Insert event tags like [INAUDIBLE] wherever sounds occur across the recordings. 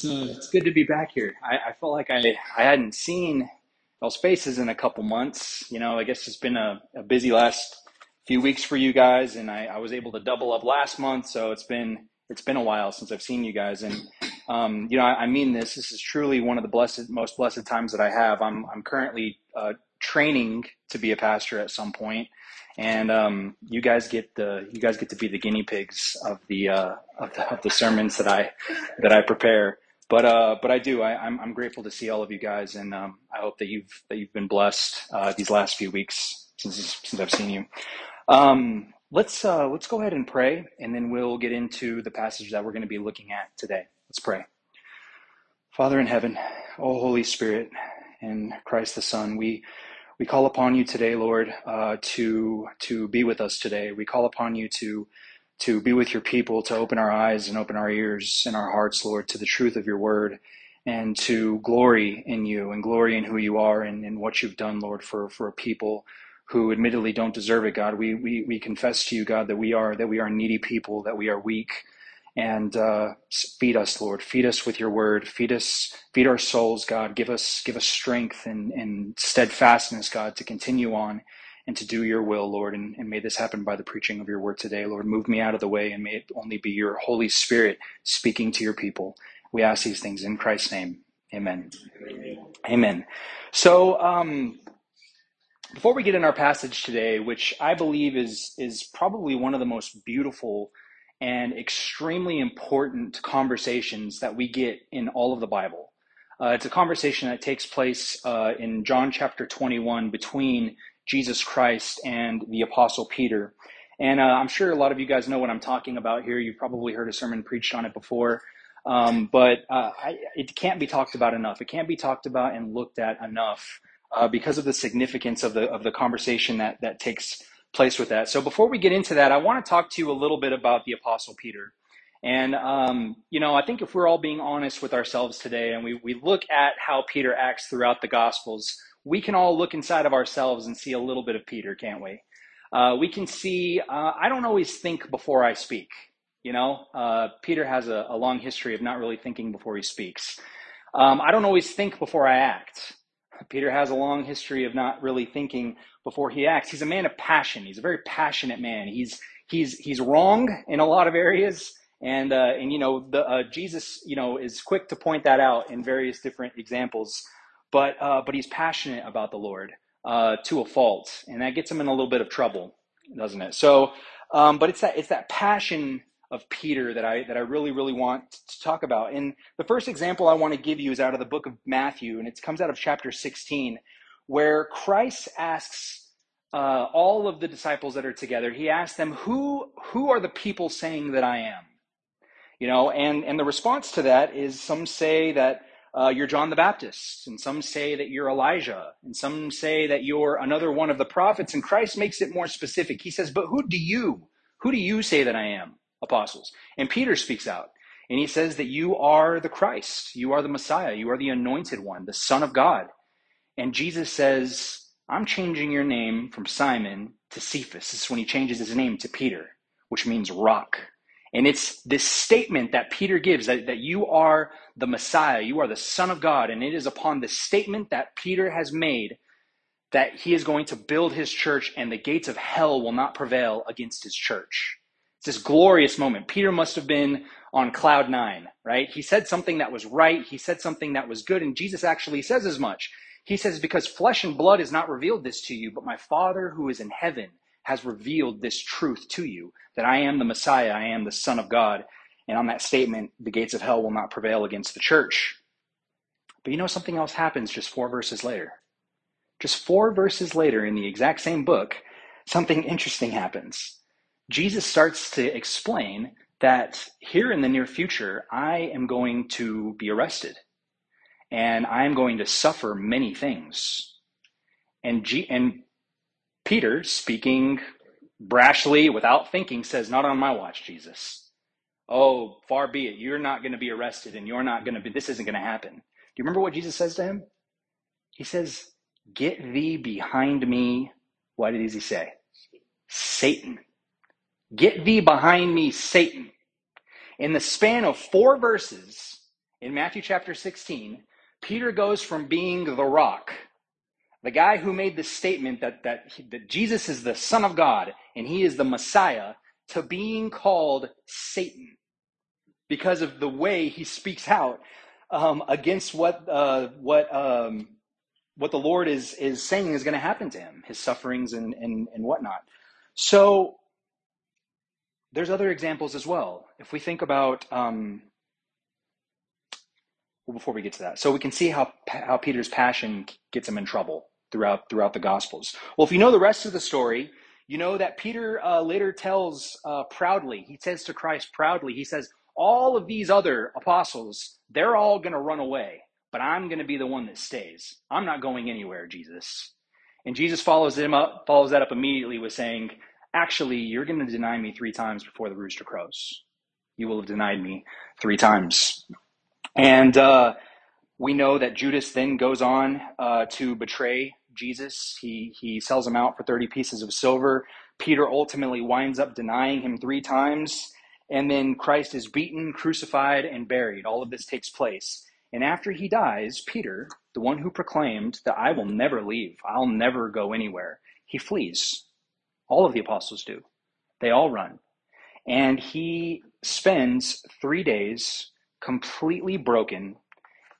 So it's good to be back here. I, I felt like I, I hadn't seen those faces in a couple months. You know, I guess it's been a, a busy last few weeks for you guys, and I, I was able to double up last month, so it's been it's been a while since I've seen you guys. And um, you know, I, I mean this. This is truly one of the blessed, most blessed times that I have. I'm I'm currently uh, training to be a pastor at some point, and um, you guys get the you guys get to be the guinea pigs of the, uh, of the of the sermons that I that I prepare but uh, but I do. I, I'm, I'm grateful to see all of you guys, and um, I hope that you've that you've been blessed uh, these last few weeks since since I've seen you. Um, let's uh, let's go ahead and pray, and then we'll get into the passage that we're going to be looking at today. Let's pray. Father in heaven, oh Holy Spirit, and Christ the Son, we we call upon you today, Lord, uh, to to be with us today. We call upon you to to be with your people, to open our eyes and open our ears and our hearts, Lord, to the truth of your word and to glory in you and glory in who you are and, and what you've done, Lord, for, for a people who admittedly don't deserve it, God. We, we, we confess to you, God, that we are, that we are needy people, that we are weak and uh, feed us, Lord. Feed us with your word. Feed us, feed our souls, God. Give us, give us strength and, and steadfastness, God, to continue on and to do your will, Lord. And, and, may this happen by the preaching of your word today, Lord. Move me out of the way and may it only be your Holy Spirit speaking to your people. We ask these things in Christ's name. Amen. Amen. Amen. So, um, before we get in our passage today, which I believe is, is probably one of the most beautiful and extremely important conversations that we get in all of the Bible. Uh, it's a conversation that takes place uh, in John chapter 21 between Jesus Christ and the Apostle Peter. And uh, I'm sure a lot of you guys know what I'm talking about here. You've probably heard a sermon preached on it before. Um, but uh, I, it can't be talked about enough. It can't be talked about and looked at enough uh, because of the significance of the of the conversation that that takes place with that. So before we get into that, I want to talk to you a little bit about the Apostle Peter. And um, you know, I think if we're all being honest with ourselves today, and we we look at how Peter acts throughout the Gospels, we can all look inside of ourselves and see a little bit of Peter, can't we? Uh, we can see, uh, I don't always think before I speak. You know, uh, Peter has a, a, long history of not really thinking before he speaks. Um, I don't always think before I act. Peter has a long history of not really thinking before he acts. He's a man of passion. He's a very passionate man. He's he's he's wrong in a lot of areas, and uh, and you know the uh, Jesus you know is quick to point that out in various different examples but uh, but he's passionate about the Lord uh, to a fault, and that gets him in a little bit of trouble, doesn't it? So, um, but it's that it's that passion of Peter that I that I really really want to talk about. And the first example I want to give you is out of the book of Matthew, and it comes out of chapter 16, where Christ asks uh, all of the disciples that are together. He asks them, "Who who are the people saying that I am?" You know, and and the response to that is some say that uh, you're John the Baptist, and some say that you're Elijah, and some say that you're another one of the prophets. And Christ makes it more specific. He says, But who do you, who do you say that I am, apostles? And Peter speaks out, and he says that you are the Christ, you are the Messiah, you are the anointed one, the Son of God. And Jesus says, I'm changing your name from Simon to Cephas. This is when he changes his name to Peter, which means rock. And it's this statement that Peter gives that, that you are the Messiah, you are the Son of God. And it is upon the statement that Peter has made that he is going to build his church and the gates of hell will not prevail against his church. It's this glorious moment. Peter must have been on cloud nine, right? He said something that was right. He said something that was good. And Jesus actually says as much. He says, Because flesh and blood has not revealed this to you, but my Father who is in heaven has revealed this truth to you that I am the Messiah, I am the Son of God. And on that statement, the gates of hell will not prevail against the church. But you know, something else happens just four verses later. Just four verses later in the exact same book, something interesting happens. Jesus starts to explain that here in the near future, I am going to be arrested and I am going to suffer many things. And, G- and Peter, speaking brashly without thinking, says, Not on my watch, Jesus. Oh, far be it. You're not going to be arrested and you're not going to be, this isn't going to happen. Do you remember what Jesus says to him? He says, Get thee behind me. What does he say? Satan. Get thee behind me, Satan. In the span of four verses, in Matthew chapter 16, Peter goes from being the rock, the guy who made the statement that, that, that Jesus is the Son of God and he is the Messiah, to being called Satan because of the way he speaks out um, against what uh, what um, what the Lord is is saying is going to happen to him, his sufferings and, and and whatnot. So there's other examples as well. If we think about um, well, before we get to that, so we can see how how Peter's passion gets him in trouble throughout throughout the Gospels. Well, if you know the rest of the story, you know that Peter uh, later tells uh, proudly. He says to Christ proudly. He says, all of these other apostles, they're all going to run away, but I'm going to be the one that stays. I'm not going anywhere, Jesus. And Jesus follows him up, follows that up immediately with saying, Actually, you're going to deny me three times before the rooster crows. You will have denied me three times. And uh, we know that Judas then goes on uh, to betray Jesus. He, he sells him out for 30 pieces of silver. Peter ultimately winds up denying him three times. And then Christ is beaten, crucified, and buried. All of this takes place. And after he dies, Peter, the one who proclaimed that I will never leave, I'll never go anywhere, he flees. All of the apostles do. They all run. And he spends three days completely broken,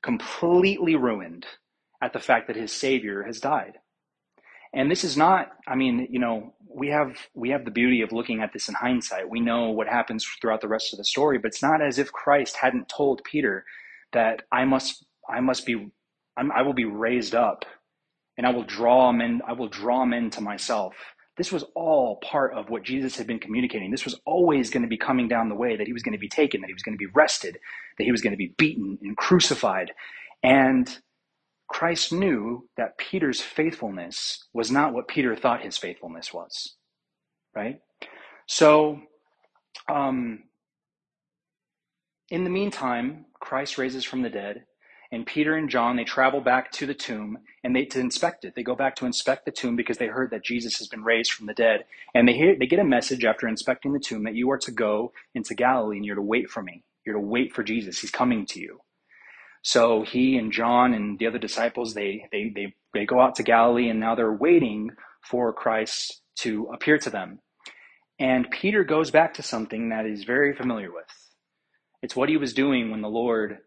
completely ruined at the fact that his Savior has died. And this is not, I mean, you know, we have we have the beauty of looking at this in hindsight. We know what happens throughout the rest of the story, but it's not as if Christ hadn't told Peter that I must I must be I'm, I will be raised up and I will draw men I will draw men to myself. This was all part of what Jesus had been communicating. This was always going to be coming down the way that he was going to be taken, that he was going to be arrested, that he was going to be beaten and crucified. And Christ knew that Peter's faithfulness was not what Peter thought his faithfulness was, right? So, um, in the meantime, Christ raises from the dead, and Peter and John they travel back to the tomb and they to inspect it. They go back to inspect the tomb because they heard that Jesus has been raised from the dead, and they hear they get a message after inspecting the tomb that you are to go into Galilee and you're to wait for me. You're to wait for Jesus. He's coming to you. So he and John and the other disciples, they, they, they, they go out to Galilee and now they're waiting for Christ to appear to them. And Peter goes back to something that he's very familiar with. It's what he was doing when the Lord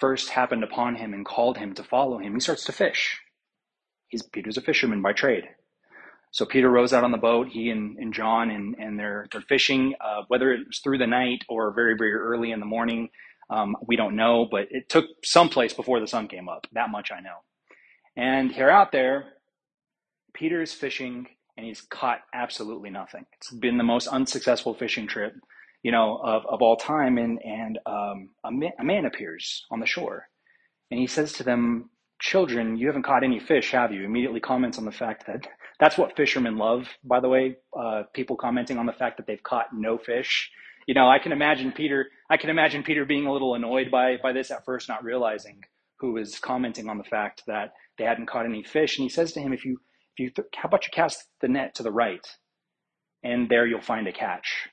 first happened upon him and called him to follow him. He starts to fish. He's, Peter's a fisherman by trade. So Peter rows out on the boat, he and, and John, and, and they're, they're fishing, uh, whether it's through the night or very, very early in the morning. Um, we don't know, but it took some place before the sun came up. That much I know. And here out there, Peter is fishing and he's caught absolutely nothing. It's been the most unsuccessful fishing trip, you know, of, of all time. And, and um, a, man, a man appears on the shore and he says to them, Children, you haven't caught any fish, have you? Immediately comments on the fact that [LAUGHS] that's what fishermen love, by the way. Uh, people commenting on the fact that they've caught no fish you know, I can imagine Peter. I can imagine Peter being a little annoyed by by this at first, not realizing who was commenting on the fact that they hadn't caught any fish. And he says to him, "If you, if you, th- how about you cast the net to the right, and there you'll find a catch."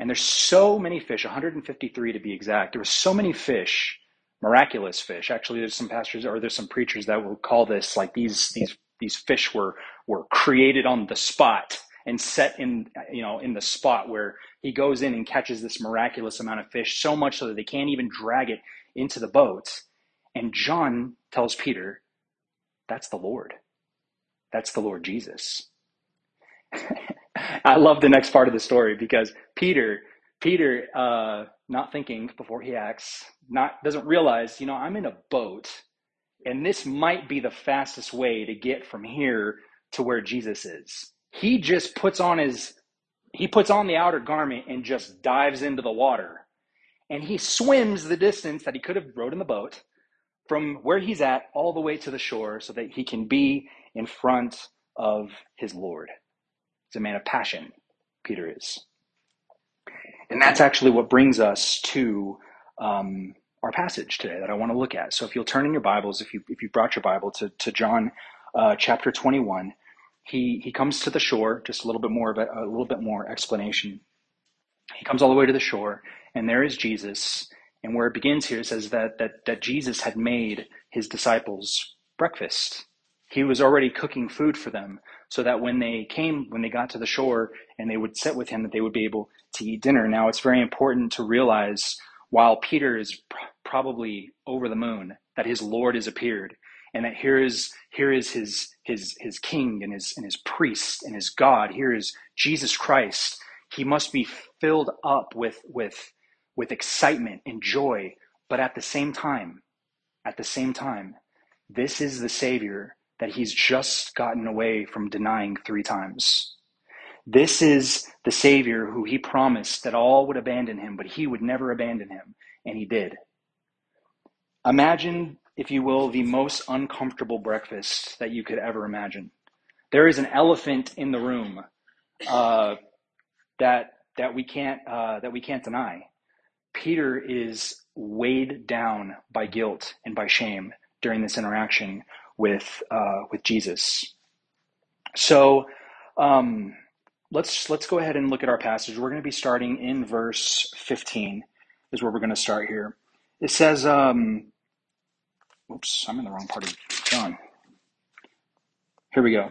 And there's so many fish, 153 to be exact. There were so many fish, miraculous fish. Actually, there's some pastors or there's some preachers that will call this like these these these fish were were created on the spot and set in you know in the spot where he goes in and catches this miraculous amount of fish so much so that they can't even drag it into the boat and john tells peter that's the lord that's the lord jesus [LAUGHS] [LAUGHS] i love the next part of the story because peter peter uh, not thinking before he acts not doesn't realize you know i'm in a boat and this might be the fastest way to get from here to where jesus is. He just puts on his he puts on the outer garment and just dives into the water. And he swims the distance that he could have rowed in the boat from where he's at all the way to the shore so that he can be in front of his lord he's a man of passion peter is and that's actually what brings us to um, our passage today that i want to look at so if you'll turn in your bibles if you if you brought your bible to, to john uh, chapter 21 he he comes to the shore. Just a little bit more of a, a little bit more explanation. He comes all the way to the shore, and there is Jesus, And where it begins here, says that, that, that Jesus had made his disciples breakfast. He was already cooking food for them so that when they came, when they got to the shore and they would sit with him, that they would be able to eat dinner. Now, it's very important to realize while Peter is pr- probably over the moon, that his Lord has appeared and that here is here is his his his king and his and his priest and his God. Here is Jesus Christ. He must be filled up with with with excitement and joy, but at the same time, at the same time, this is the Savior that he's just gotten away from denying three times. This is the Savior who he promised that all would abandon him, but he would never abandon him, and he did. Imagine if you will, the most uncomfortable breakfast that you could ever imagine. There is an elephant in the room uh, that that we can't uh, that we can't deny. Peter is weighed down by guilt and by shame during this interaction with uh, with Jesus. So um, let's let's go ahead and look at our passage. We're going to be starting in verse 15. Is where we're going to start here. It says. Um, Oops, I'm in the wrong part of John. Here we go.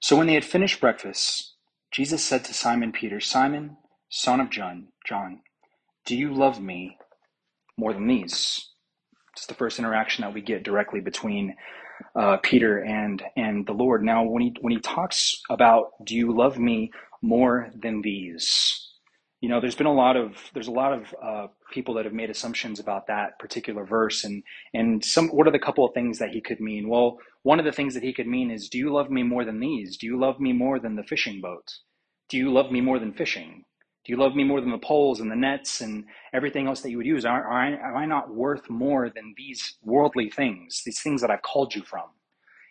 So when they had finished breakfast, Jesus said to Simon Peter, Simon, son of John, John, do you love me more than these? It's the first interaction that we get directly between uh, Peter and and the Lord. Now, when he when he talks about, do you love me more than these? you know there's been a lot of there's a lot of uh, people that have made assumptions about that particular verse and and some what are the couple of things that he could mean well one of the things that he could mean is do you love me more than these do you love me more than the fishing boat do you love me more than fishing do you love me more than the poles and the nets and everything else that you would use. Are, are I, am i not worth more than these worldly things these things that i've called you from?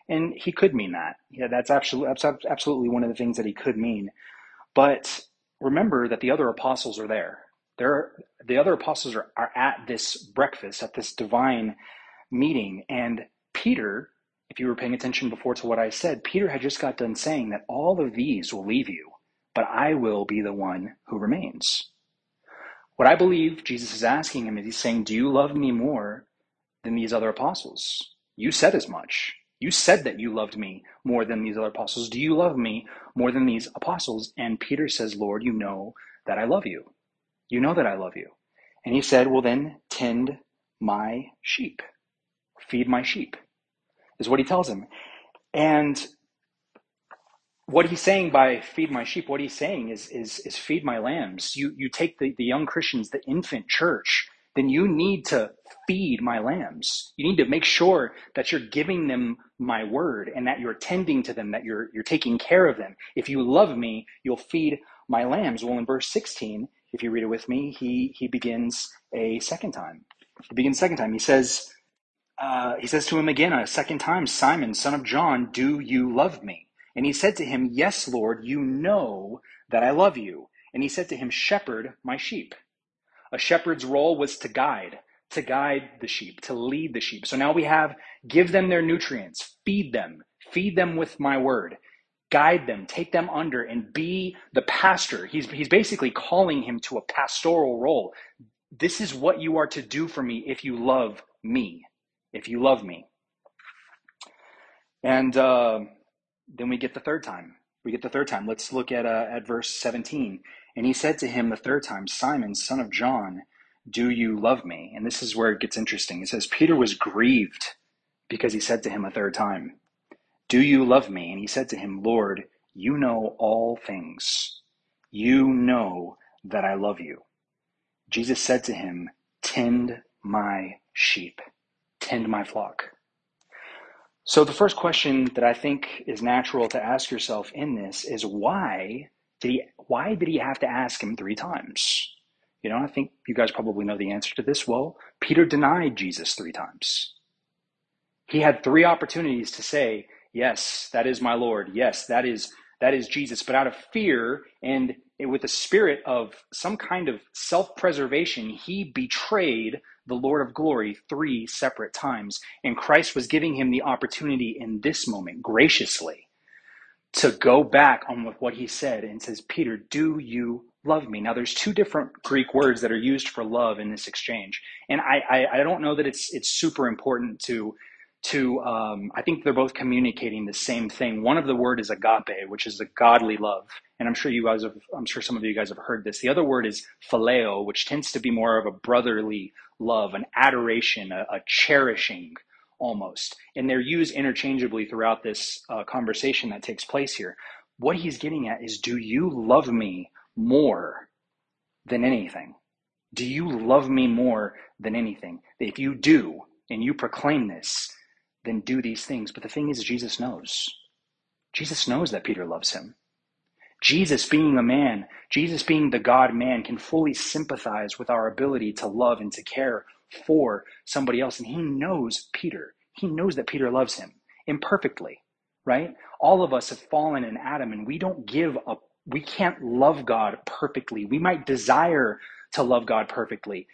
And he could mean that. Yeah that's absolutely absolutely one of the things that he could mean. But remember that the other apostles are there. There, the other apostles are, are at this breakfast, at this divine meeting. And Peter, if you were paying attention before to what I said, Peter had just got done saying that all of these will leave you, but I will be the one who remains. What I believe Jesus is asking him is he's saying, Do you love me more than these other apostles? You said as much. You said that you loved me more than these other apostles. Do you love me more than these apostles? And Peter says, Lord, you know that I love you. You know that I love you. And he said, Well, then tend my sheep, feed my sheep, is what he tells him. And what he's saying by feed my sheep, what he's saying is, is, is feed my lambs. You, you take the, the young Christians, the infant church, then you need to feed my lambs. You need to make sure that you're giving them my word and that you're tending to them, that you're, you're taking care of them. If you love me, you'll feed my lambs. Well, in verse 16, if you read it with me, he, he begins a second time. He begins second time. He says, uh, he says to him again a second time, Simon, son of John, do you love me? And he said to him, Yes, Lord, you know that I love you. And he said to him, Shepherd my sheep. A shepherd's role was to guide, to guide the sheep, to lead the sheep. So now we have give them their nutrients, feed them, feed them with my word, guide them, take them under, and be the pastor. He's, he's basically calling him to a pastoral role. This is what you are to do for me if you love me, if you love me. And uh, then we get the third time. We get the third time. Let's look at, uh, at verse 17. And he said to him the third time, Simon, son of John, do you love me? And this is where it gets interesting. It says, Peter was grieved because he said to him a third time, Do you love me? And he said to him, Lord, you know all things. You know that I love you. Jesus said to him, Tend my sheep, tend my flock. So, the first question that I think is natural to ask yourself in this is why did he, why did he have to ask him three times? You know, I think you guys probably know the answer to this. Well, Peter denied Jesus three times. He had three opportunities to say, Yes, that is my Lord. Yes, that is that is Jesus. But out of fear and with a spirit of some kind of self-preservation, he betrayed the Lord of glory three separate times. And Christ was giving him the opportunity in this moment graciously to go back on what he said and says, Peter, do you love me? Now, there's two different Greek words that are used for love in this exchange, and I I, I don't know that it's it's super important to to um, I think they're both communicating the same thing. One of the word is agape, which is a godly love, and I'm sure you guys have I'm sure some of you guys have heard this. The other word is phileo, which tends to be more of a brotherly love, an adoration, a, a cherishing almost, and they're used interchangeably throughout this uh, conversation that takes place here. What he's getting at is, do you love me more than anything? Do you love me more than anything? If you do, and you proclaim this, then do these things. But the thing is, Jesus knows. Jesus knows that Peter loves him. Jesus, being a man, Jesus being the God man, can fully sympathize with our ability to love and to care for somebody else. And he knows Peter. He knows that Peter loves him imperfectly, right? All of us have fallen in Adam and we don't give up. We can't love God perfectly. We might desire to love God perfectly,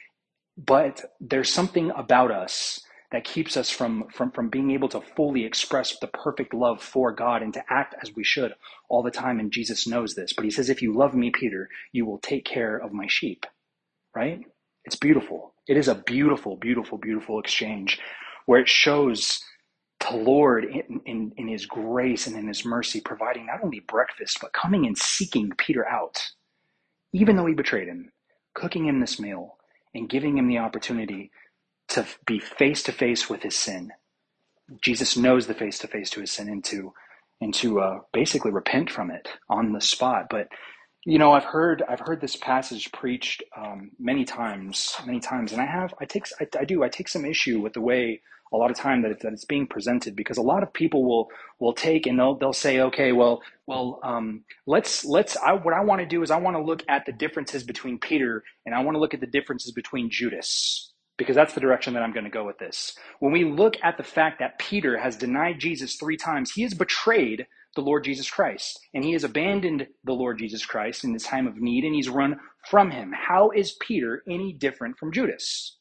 but there's something about us that keeps us from, from, from being able to fully express the perfect love for God and to act as we should all the time. And Jesus knows this. But he says, If you love me, Peter, you will take care of my sheep. Right? It's beautiful. It is a beautiful, beautiful, beautiful exchange where it shows the Lord in, in, in his grace and in his mercy providing not only breakfast, but coming and seeking Peter out, even though he betrayed him, cooking him this meal and giving him the opportunity to be face to face with his sin. Jesus knows the face to face to his sin and to and to uh, basically repent from it on the spot. But you know, I've heard I've heard this passage preached um, many times, many times, and I have I take I, I, do I take some issue with the way a lot of time that, it, that it's being presented because a lot of people will will take and they'll they'll say, okay, well, well, um, let's let's I, what I want to do is I want to look at the differences between Peter and I want to look at the differences between Judas because that's the direction that I'm going to go with this. When we look at the fact that Peter has denied Jesus three times, he has betrayed the Lord Jesus Christ and he has abandoned the Lord Jesus Christ in this time of need and he's run from him. How is Peter any different from Judas?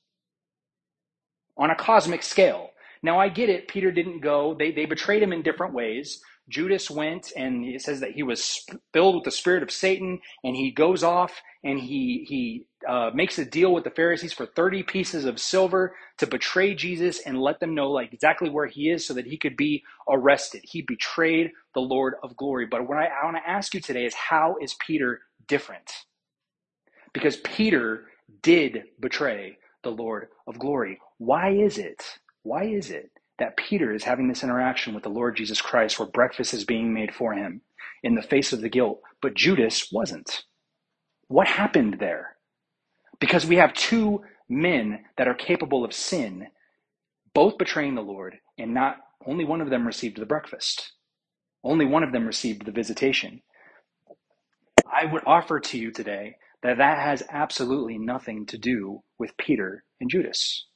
On a cosmic scale. Now I get it, Peter didn't go, they, they betrayed him in different ways. Judas went and it says that he was filled with the spirit of Satan and he goes off and he he uh, makes a deal with the Pharisees for 30 pieces of silver to betray Jesus and let them know like exactly where he is so that he could be arrested. He betrayed the Lord of glory. But what I, I want to ask you today is how is Peter different? Because Peter did betray the Lord of glory. Why is it? Why is it that Peter is having this interaction with the Lord Jesus Christ where breakfast is being made for him in the face of the guilt, but Judas wasn't? What happened there? Because we have two men that are capable of sin, both betraying the Lord, and not only one of them received the breakfast. Only one of them received the visitation. I would offer to you today that that has absolutely nothing to do with Peter and Judas.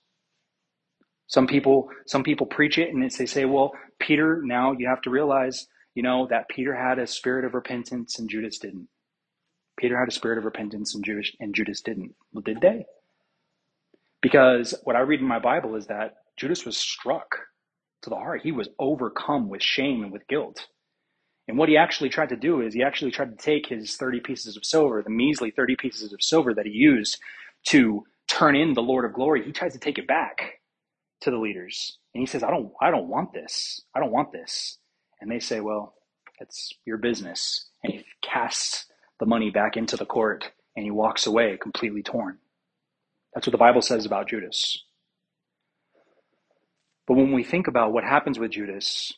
Some people, some people preach it and they say, well, Peter, now you have to realize, you know, that Peter had a spirit of repentance and Judas didn't. Peter had a spirit of repentance and Jewish and Judas didn't. Well, did they? Because what I read in my Bible is that Judas was struck to the heart. He was overcome with shame and with guilt. And what he actually tried to do is he actually tried to take his 30 pieces of silver, the measly 30 pieces of silver that he used to turn in the Lord of glory. He tries to take it back to the leaders. And he says, I don't, I don't want this. I don't want this. And they say, well, it's your business. And he casts the money back into the court and he walks away completely torn. That's what the Bible says about Judas. But when we think about what happens with Judas,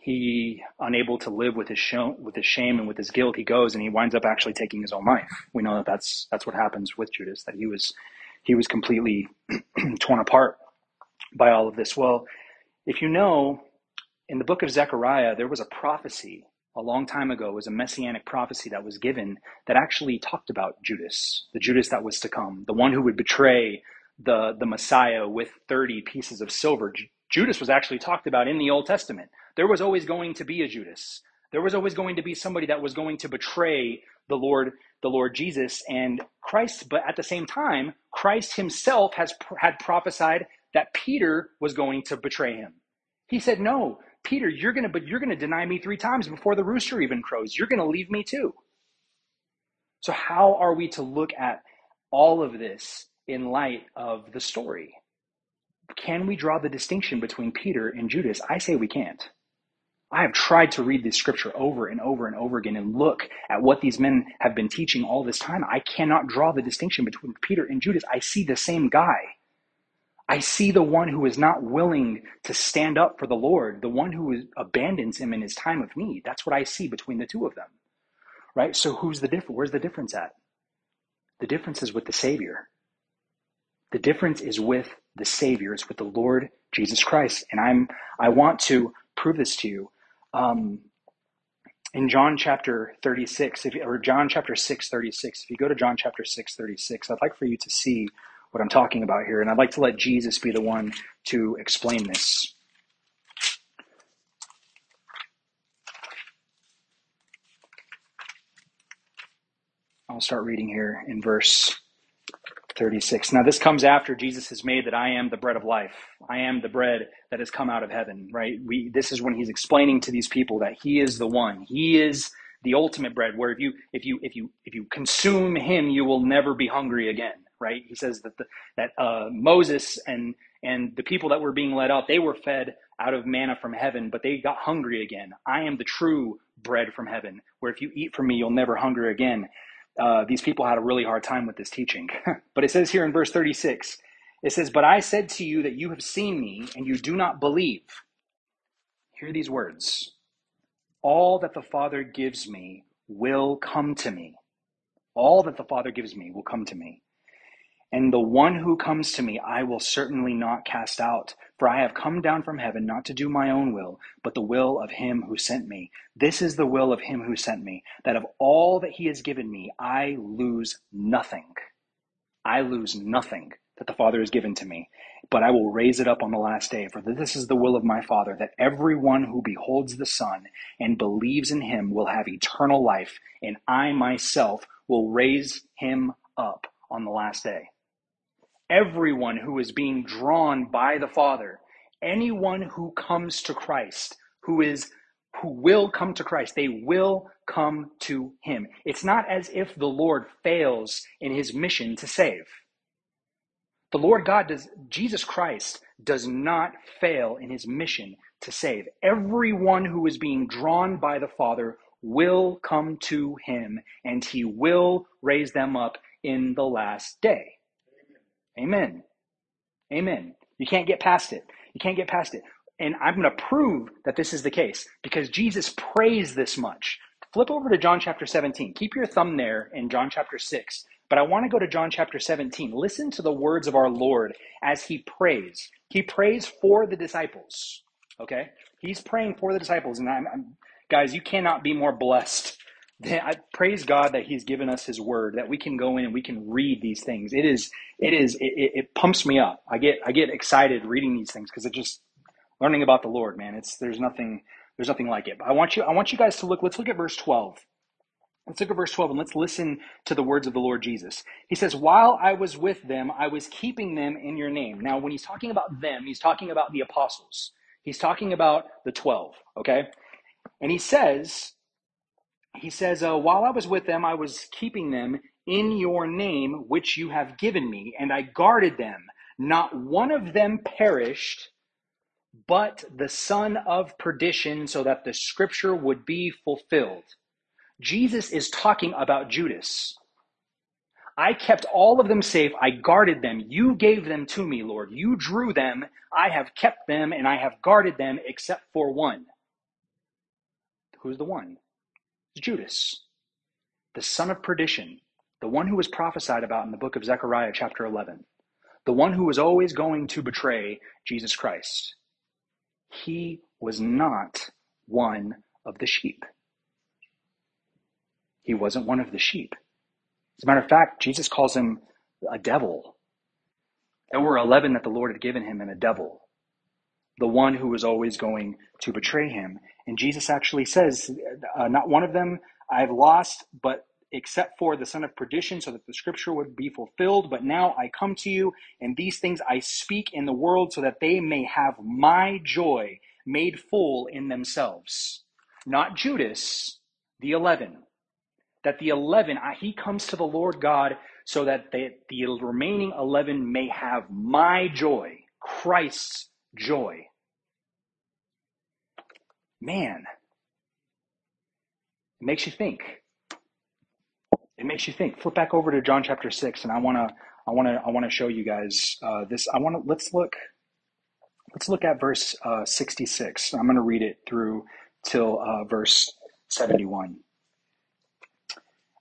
he unable to live with his shame, with his shame and with his guilt, he goes and he winds up actually taking his own life. We know that that's that's what happens with Judas. That he was he was completely [CLEARS THROAT] torn apart by all of this. Well, if you know, in the book of Zechariah, there was a prophecy a long time ago was a messianic prophecy that was given that actually talked about Judas, the Judas that was to come, the one who would betray the, the Messiah with 30 pieces of silver. Judas was actually talked about in the Old Testament. There was always going to be a Judas. There was always going to be somebody that was going to betray the Lord, the Lord Jesus and Christ. But at the same time, Christ himself has had prophesied that Peter was going to betray him. He said, No, Peter, you're going to, but you're going to deny me three times before the rooster even crows. You're going to leave me too. So, how are we to look at all of this in light of the story? Can we draw the distinction between Peter and Judas? I say we can't. I have tried to read this scripture over and over and over again and look at what these men have been teaching all this time. I cannot draw the distinction between Peter and Judas. I see the same guy. I see the one who is not willing to stand up for the Lord, the one who abandons him in his time of need. That's what I see between the two of them. Right? So who's the difference? Where's the difference at? The difference is with the Savior. The difference is with the Savior. It's with the Lord Jesus Christ. And I'm I want to prove this to you um, in John chapter 36, if or John chapter 6, 36, if you go to John chapter 6, 36, I'd like for you to see what I'm talking about here. And I'd like to let Jesus be the one to explain this. I'll start reading here in verse 36. Now, this comes after Jesus has made that I am the bread of life. I am the bread that has come out of heaven, right? We, this is when he's explaining to these people that he is the one. He is the ultimate bread where if you, if you, if you, if you consume him, you will never be hungry again, right? He says that, the, that, uh, Moses and, and the people that were being led out, they were fed out of manna from heaven, but they got hungry again. I am the true bread from heaven, where if you eat from me, you'll never hunger again uh, these people had a really hard time with this teaching. [LAUGHS] but it says here in verse 36, it says, But I said to you that you have seen me and you do not believe. Hear these words All that the Father gives me will come to me. All that the Father gives me will come to me. And the one who comes to me, I will certainly not cast out. For I have come down from heaven not to do my own will, but the will of him who sent me. This is the will of him who sent me, that of all that he has given me, I lose nothing. I lose nothing that the Father has given to me, but I will raise it up on the last day. For this is the will of my Father, that everyone who beholds the Son and believes in him will have eternal life, and I myself will raise him up on the last day everyone who is being drawn by the Father, anyone who comes to Christ, who is who will come to Christ, they will come to him. It's not as if the Lord fails in his mission to save. The Lord God does Jesus Christ does not fail in his mission to save. Everyone who is being drawn by the Father will come to him and he will raise them up in the last day. Amen. Amen. You can't get past it. You can't get past it. And I'm going to prove that this is the case because Jesus prays this much. Flip over to John chapter 17. Keep your thumb there in John chapter 6. But I want to go to John chapter 17. Listen to the words of our Lord as he prays. He prays for the disciples. Okay? He's praying for the disciples. And I'm, I'm guys, you cannot be more blessed I praise God that He's given us His Word that we can go in and we can read these things. It is, it is, it, it pumps me up. I get, I get excited reading these things because it just learning about the Lord, man. It's there's nothing, there's nothing like it. But I want you, I want you guys to look. Let's look at verse twelve. Let's look at verse 12 and let's listen to the words of the Lord Jesus. He says, While I was with them, I was keeping them in your name. Now, when he's talking about them, he's talking about the apostles. He's talking about the 12, okay? And he says, he says, uh, While I was with them, I was keeping them in your name, which you have given me, and I guarded them. Not one of them perished, but the son of perdition, so that the scripture would be fulfilled. Jesus is talking about Judas. I kept all of them safe. I guarded them. You gave them to me, Lord. You drew them. I have kept them and I have guarded them except for one. Who's the one? Judas, the son of perdition, the one who was prophesied about in the book of Zechariah, chapter 11, the one who was always going to betray Jesus Christ. He was not one of the sheep. He wasn't one of the sheep. As a matter of fact, Jesus calls him a devil. There were 11 that the Lord had given him and a devil, the one who was always going to betray him. And Jesus actually says, uh, Not one of them I've lost, but except for the son of perdition, so that the scripture would be fulfilled. But now I come to you, and these things I speak in the world, so that they may have my joy made full in themselves. Not Judas, the 11. That the 11, he comes to the Lord God so that the, the remaining 11 may have my joy, Christ's joy. Man, it makes you think. It makes you think. Flip back over to John chapter 6, and I want to I want to I want to show you guys uh, this. I want to let's look let's look at verse uh, 66. I'm to read it through till uh, verse 71.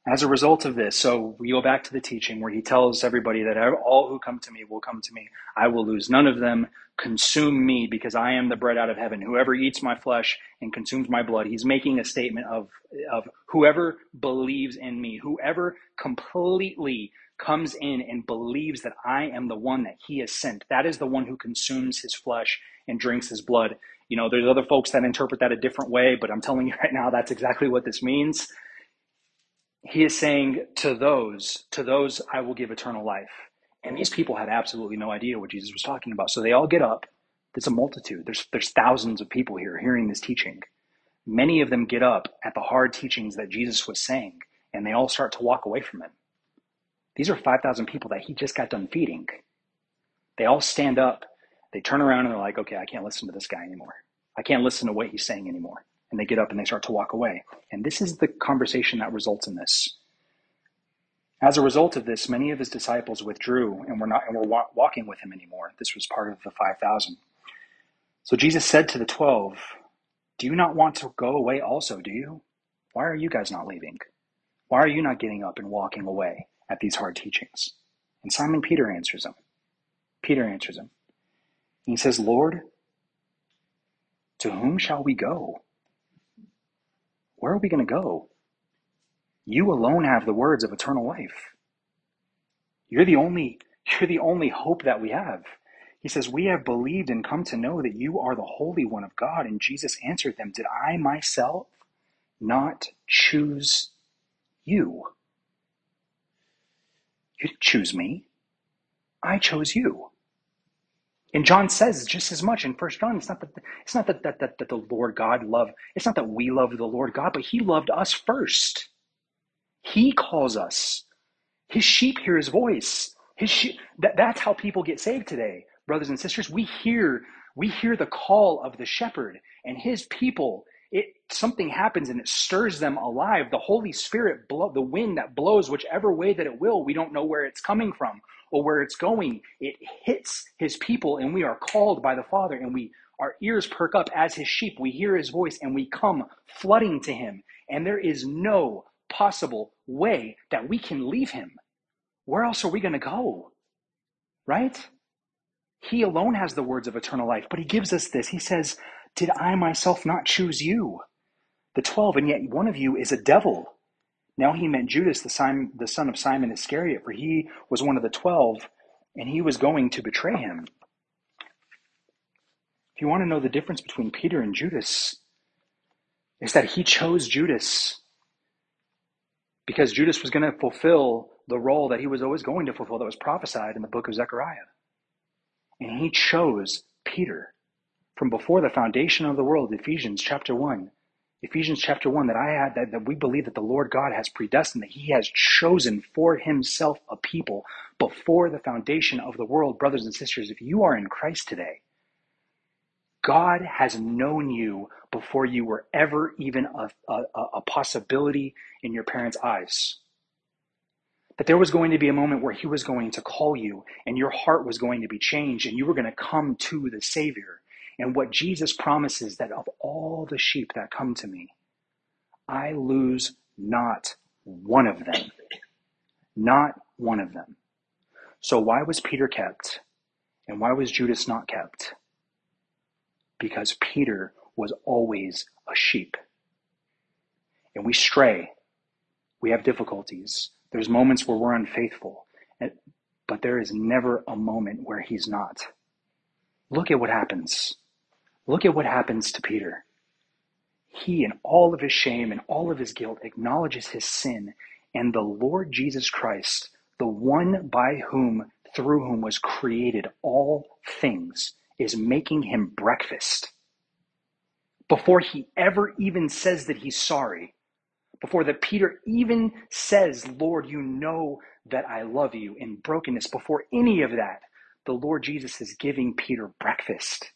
As a result of this, so we go back to the teaching where he tells everybody that all who come to me will come to me. I will lose none of them. Consume me because I am the bread out of heaven. Whoever eats my flesh and consumes my blood, he's making a statement of, of whoever believes in me, whoever completely comes in and believes that I am the one that he has sent. That is the one who consumes his flesh and drinks his blood. You know, there's other folks that interpret that a different way, but I'm telling you [LAUGHS] right now, that's exactly what this means. He is saying to those, to those, I will give eternal life. And these people had absolutely no idea what Jesus was talking about. So they all get up. There's a multitude. There's, there's thousands of people here hearing this teaching. Many of them get up at the hard teachings that Jesus was saying, and they all start to walk away from him. These are 5,000 people that he just got done feeding. They all stand up, they turn around, and they're like, okay, I can't listen to this guy anymore. I can't listen to what he's saying anymore. And they get up and they start to walk away. And this is the conversation that results in this. As a result of this, many of his disciples withdrew and were not and were wa- walking with him anymore. This was part of the 5,000. So Jesus said to the 12, Do you not want to go away also, do you? Why are you guys not leaving? Why are you not getting up and walking away? at these hard teachings? And Simon Peter answers him. Peter answers him. He says, Lord, to whom shall we go? Where are we going to go? You alone have the words of eternal life. You're the only you're the only hope that we have. He says, We have believed and come to know that you are the Holy One of God. And Jesus answered them, Did I myself not choose you? You didn't choose me. I chose you. And John says just as much in First John. It's not that it's not that, that, that, that the Lord God loved. It's not that we love the Lord God, but He loved us first. He calls us. His sheep hear His voice. His sheep, that, that's how people get saved today, brothers and sisters. We hear we hear the call of the shepherd, and His people it something happens and it stirs them alive the holy spirit blow, the wind that blows whichever way that it will we don't know where it's coming from or where it's going it hits his people and we are called by the father and we our ears perk up as his sheep. We hear his voice and we come flooding to him. And there is no possible way that we can leave him. Where else are we going to go? Right? He alone has the words of eternal life but he gives us this. He says did I myself not choose you? The twelve, and yet one of you is a devil. Now he meant Judas, the, son, the son of Simon Iscariot, for he was one of the twelve, and he was going to betray him. If you want to know the difference between Peter and Judas, is that he chose Judas because Judas was going to fulfill the role that he was always going to fulfill that was prophesied in the book of Zechariah. And he chose Peter from before the foundation of the world, Ephesians chapter 1. Ephesians chapter 1 that I had that, that we believe that the Lord God has predestined, that He has chosen for Himself a people before the foundation of the world. Brothers and sisters, if you are in Christ today, God has known you before you were ever even a, a, a possibility in your parents' eyes. That there was going to be a moment where He was going to call you and your heart was going to be changed and you were going to come to the Savior. And what Jesus promises that of all the sheep that come to me, I lose not one of them. Not one of them. So why was Peter kept? And why was Judas not kept? Because Peter was always a sheep. And we stray. We have difficulties. There's moments where we're unfaithful. But there is never a moment where he's not. Look at what happens. Look at what happens to Peter. He, in all of his shame and all of his guilt, acknowledges his sin, and the Lord Jesus Christ, the one by whom, through whom was created all things, is making him breakfast. before he ever even says that he's sorry, before that Peter even says, Lord, you know that I love you in brokenness, before any of that, the Lord Jesus is giving Peter breakfast.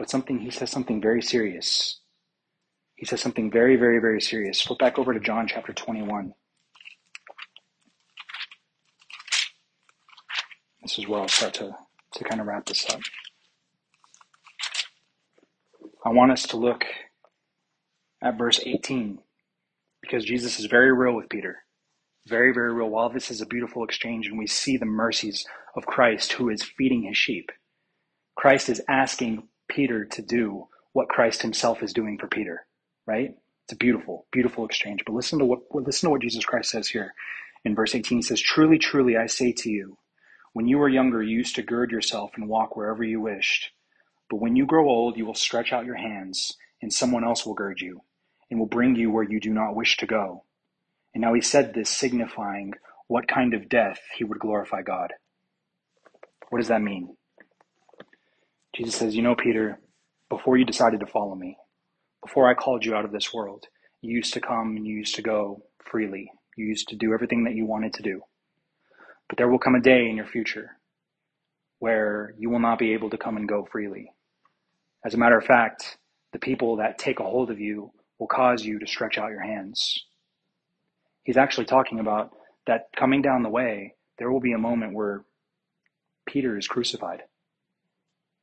But something, he says something very serious. He says something very, very, very serious. Flip back over to John chapter 21. This is where I'll start to, to kind of wrap this up. I want us to look at verse 18 because Jesus is very real with Peter. Very, very real. While this is a beautiful exchange and we see the mercies of Christ who is feeding his sheep, Christ is asking Peter to do what Christ himself is doing for Peter, right? It's a beautiful, beautiful exchange. But listen to what listen to what Jesus Christ says here. In verse 18 he says, Truly, truly, I say to you, when you were younger, you used to gird yourself and walk wherever you wished. But when you grow old, you will stretch out your hands, and someone else will gird you, and will bring you where you do not wish to go. And now he said this, signifying what kind of death he would glorify God. What does that mean? Jesus says, You know, Peter, before you decided to follow me, before I called you out of this world, you used to come and you used to go freely. You used to do everything that you wanted to do. But there will come a day in your future where you will not be able to come and go freely. As a matter of fact, the people that take a hold of you will cause you to stretch out your hands. He's actually talking about that coming down the way, there will be a moment where Peter is crucified,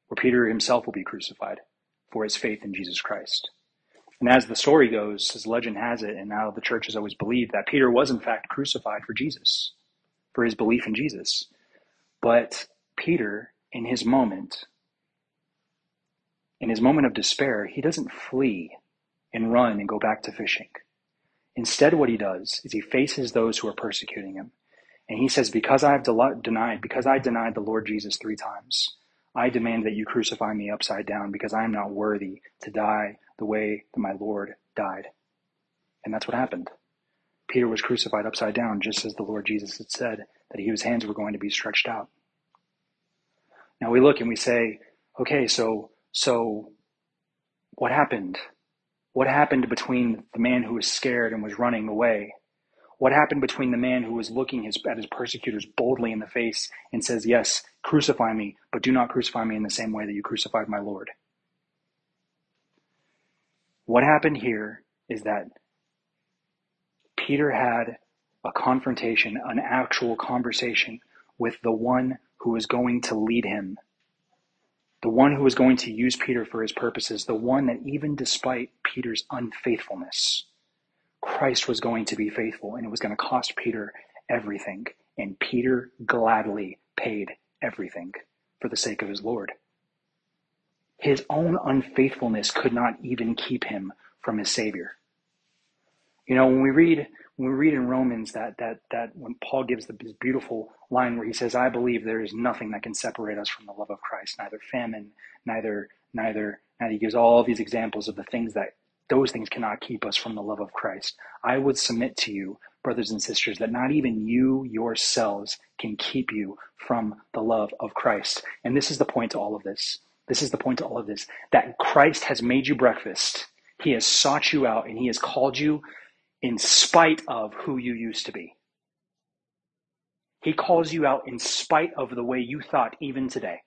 where Peter himself will be crucified for his faith in Jesus Christ. And as the story goes, as legend has it, and now the church has always believed that Peter was in fact crucified for Jesus for his belief in Jesus. But Peter, in his moment, in his moment of despair, he doesn't flee and run and go back to fishing. Instead, what he does is he faces those who are persecuting him. And he says, Because I have denied, because I denied the Lord Jesus three times, I demand that you crucify me upside down because I am not worthy to die the way that my Lord died. And that's what happened. Peter was crucified upside down, just as the Lord Jesus had said that his hands were going to be stretched out. Now we look and we say, okay, so, so what happened? What happened between the man who was scared and was running away? What happened between the man who was looking his, at his persecutors boldly in the face and says, Yes, crucify me, but do not crucify me in the same way that you crucified my Lord? What happened here is that Peter had a confrontation, an actual conversation with the one who was going to lead him, the one who was going to use Peter for his purposes, the one that even despite Peter's unfaithfulness, Christ was going to be faithful and it was going to cost Peter everything. And Peter gladly paid everything for the sake of his Lord. His own unfaithfulness could not even keep him from his Savior. You know, when we read when we read in Romans that that that when Paul gives the this beautiful line where he says, "I believe there is nothing that can separate us from the love of Christ, neither famine, neither neither." And he gives all these examples of the things that those things cannot keep us from the love of Christ. I would submit to you, brothers and sisters, that not even you yourselves can keep you from the love of Christ. And this is the point to all of this. This is the point to all of this that Christ has made you breakfast. He has sought you out and he has called you in spite of who you used to be. He calls you out in spite of the way you thought even today.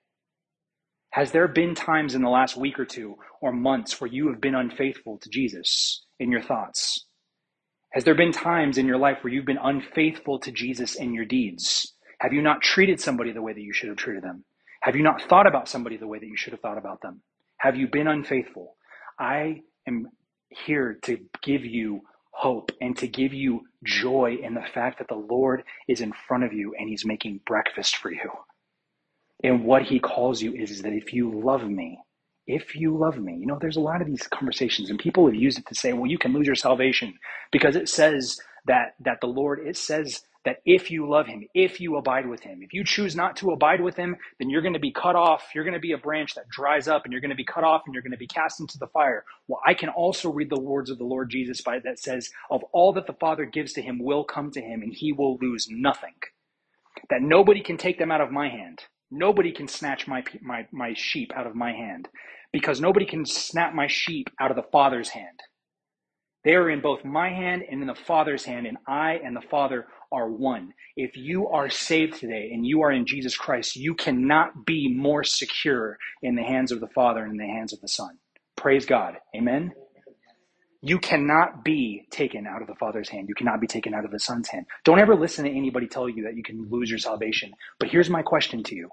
Has there been times in the last week or two or months where you have been unfaithful to Jesus in your thoughts? Has there been times in your life where you've been unfaithful to Jesus in your deeds? Have you not treated somebody the way that you should have treated them? Have you not thought about somebody the way that you should have thought about them? Have you been unfaithful? I am here to give you hope and to give you joy in the fact that the Lord is in front of you and he's making breakfast for you. And what he calls you is, that if you love me, if you love me, you know, there's a lot of these conversations and people have used it to say, well, you can lose your salvation because it says that, that the Lord, it says that if you love him, if you abide with him, if you choose not to abide with him, then you're going to be cut off. You're going to be a branch that dries up and you're going to be cut off and you're going to be cast into the fire. Well, I can also read the words of the Lord Jesus by that says, of all that the Father gives to him will come to him and he will lose nothing. That nobody can take them out of my hand. Nobody can snatch my, my, my sheep out of my hand because nobody can snap my sheep out of the Father's hand. They are in both my hand and in the Father's hand, and I and the Father are one. If you are saved today and you are in Jesus Christ, you cannot be more secure in the hands of the Father and in the hands of the Son. Praise God. Amen. You cannot be taken out of the Father's hand. You cannot be taken out of the Son's hand. Don't ever listen to anybody tell you that you can lose your salvation. But here's my question to you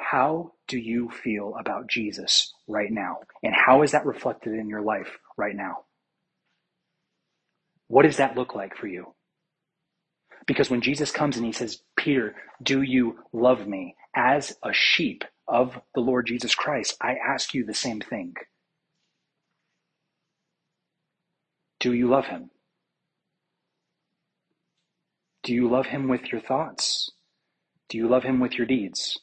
How do you feel about Jesus right now? And how is that reflected in your life right now? What does that look like for you? Because when Jesus comes and he says, Peter, do you love me? As a sheep of the Lord Jesus Christ, I ask you the same thing. Do you love him? Do you love him with your thoughts? Do you love him with your deeds?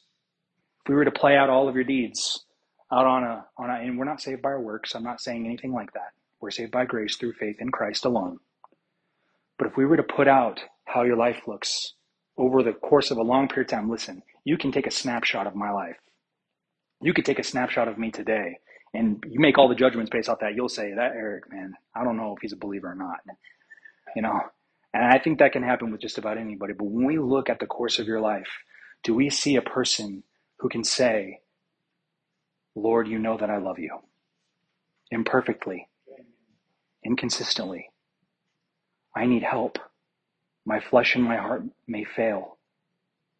We were to play out all of your deeds out on a, on a, and we're not saved by our works, I'm not saying anything like that. We're saved by grace through faith in Christ alone. But if we were to put out how your life looks over the course of a long period of time, listen, you can take a snapshot of my life. You could take a snapshot of me today and you make all the judgments based off that, you'll say that Eric, man, I don't know if he's a believer or not. You know, and I think that can happen with just about anybody. But when we look at the course of your life, do we see a person who can say, Lord, you know that I love you imperfectly, inconsistently. I need help. My flesh and my heart may fail.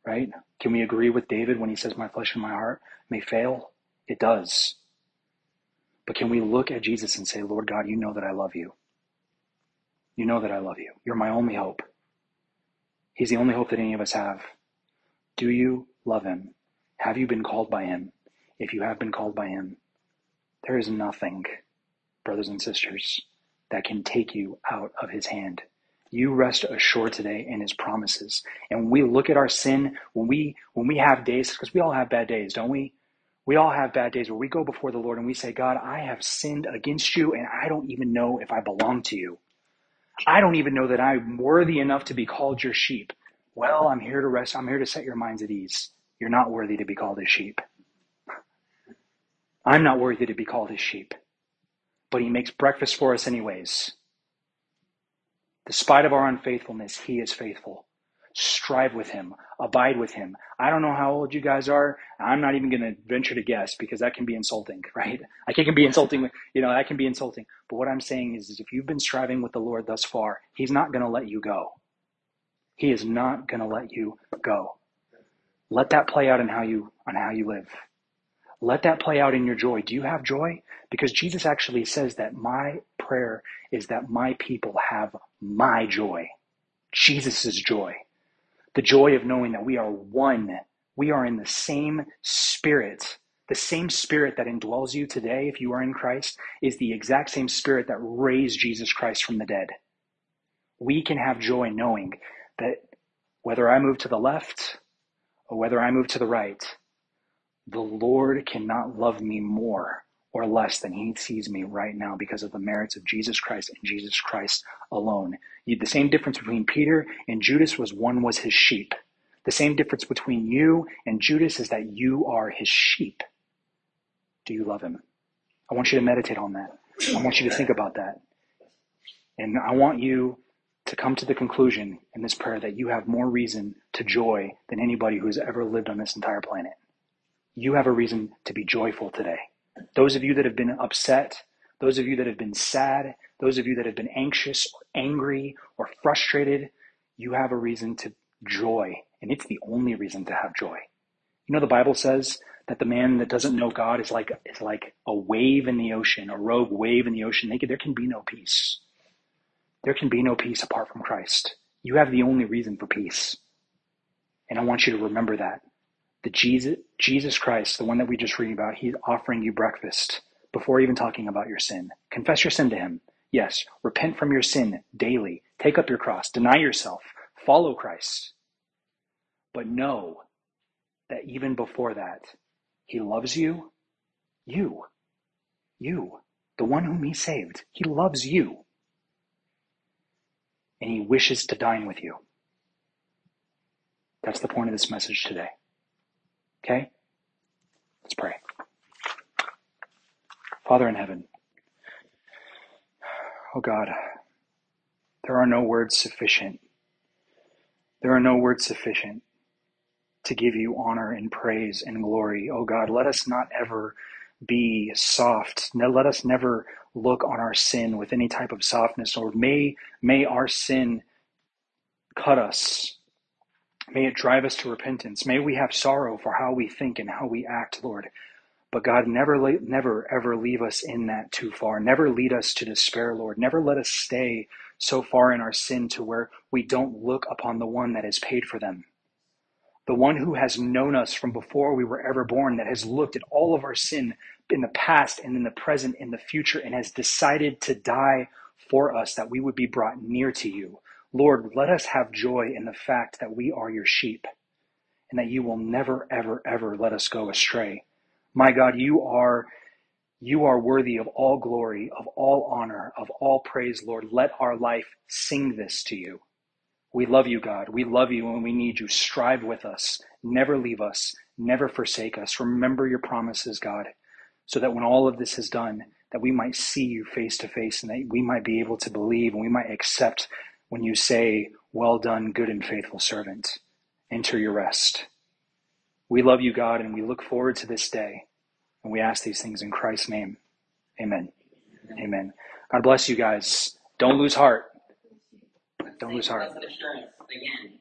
Right? Can we agree with David when he says, My flesh and my heart may fail? It does. But can we look at Jesus and say, Lord God, you know that I love you. You know that I love you. You're my only hope. He's the only hope that any of us have. Do you love him? Have you been called by him? If you have been called by him, there is nothing, brothers and sisters, that can take you out of his hand. You rest assured today in his promises. And when we look at our sin, when we when we have days, because we all have bad days, don't we? We all have bad days where we go before the Lord and we say, God, I have sinned against you and I don't even know if I belong to you. I don't even know that I'm worthy enough to be called your sheep. Well, I'm here to rest. I'm here to set your minds at ease. You're not worthy to be called his sheep. I'm not worthy to be called his sheep. But he makes breakfast for us anyways. Despite of our unfaithfulness, he is faithful strive with him, abide with him. I don't know how old you guys are. I'm not even going to venture to guess because that can be insulting, [LAUGHS] right? I can be insulting, you know, that can be insulting. But what I'm saying is, is if you've been striving with the Lord thus far, he's not going to let you go. He is not going to let you go. Let that play out in how you, on how you live. Let that play out in your joy. Do you have joy? Because Jesus actually says that my prayer is that my people have my joy. Jesus' joy. The joy of knowing that we are one. We are in the same spirit. The same spirit that indwells you today, if you are in Christ, is the exact same spirit that raised Jesus Christ from the dead. We can have joy knowing that whether I move to the left or whether I move to the right, the Lord cannot love me more or less than he sees me right now because of the merits of Jesus Christ and Jesus Christ alone. The same difference between Peter and Judas was one was his sheep. The same difference between you and Judas is that you are his sheep. Do you love him? I want you to meditate on that. I want you to think about that. And I want you to come to the conclusion in this prayer that you have more reason to joy than anybody who has ever lived on this entire planet. You have a reason to be joyful today. Those of you that have been upset, those of you that have been sad, those of you that have been anxious or angry or frustrated, you have a reason to joy. And it's the only reason to have joy. You know, the Bible says that the man that doesn't know God is like, is like a wave in the ocean, a rogue wave in the ocean. They, there can be no peace. There can be no peace apart from Christ. You have the only reason for peace. And I want you to remember that the Jesus, Jesus Christ, the one that we just read about, he's offering you breakfast before even talking about your sin. Confess your sin to him. Yes, repent from your sin daily. Take up your cross. Deny yourself. Follow Christ. But know that even before that, he loves you. You. You. The one whom he saved. He loves you. And he wishes to dine with you. That's the point of this message today. Okay? Let's pray. Father in heaven, oh God, there are no words sufficient. There are no words sufficient to give you honor and praise and glory. Oh God, let us not ever be soft. No, let us never look on our sin with any type of softness, Lord. May, may our sin cut us. May it drive us to repentance. May we have sorrow for how we think and how we act, Lord. But God, never, never, ever leave us in that too far. Never lead us to despair, Lord. Never let us stay so far in our sin to where we don't look upon the one that has paid for them the one who has known us from before we were ever born, that has looked at all of our sin in the past and in the present, in the future, and has decided to die for us that we would be brought near to you. Lord, let us have joy in the fact that we are your sheep and that you will never, ever, ever let us go astray. My God, you are. You are worthy of all glory, of all honor, of all praise, Lord. Let our life sing this to you. We love you, God. We love you and we need you. Strive with us. Never leave us. Never forsake us. Remember your promises, God, so that when all of this is done, that we might see you face to face and that we might be able to believe and we might accept when you say, Well done, good and faithful servant. Enter your rest. We love you, God, and we look forward to this day. And we ask these things in Christ's name. Amen. Amen. God bless you guys. Don't lose heart. Don't lose heart. Again.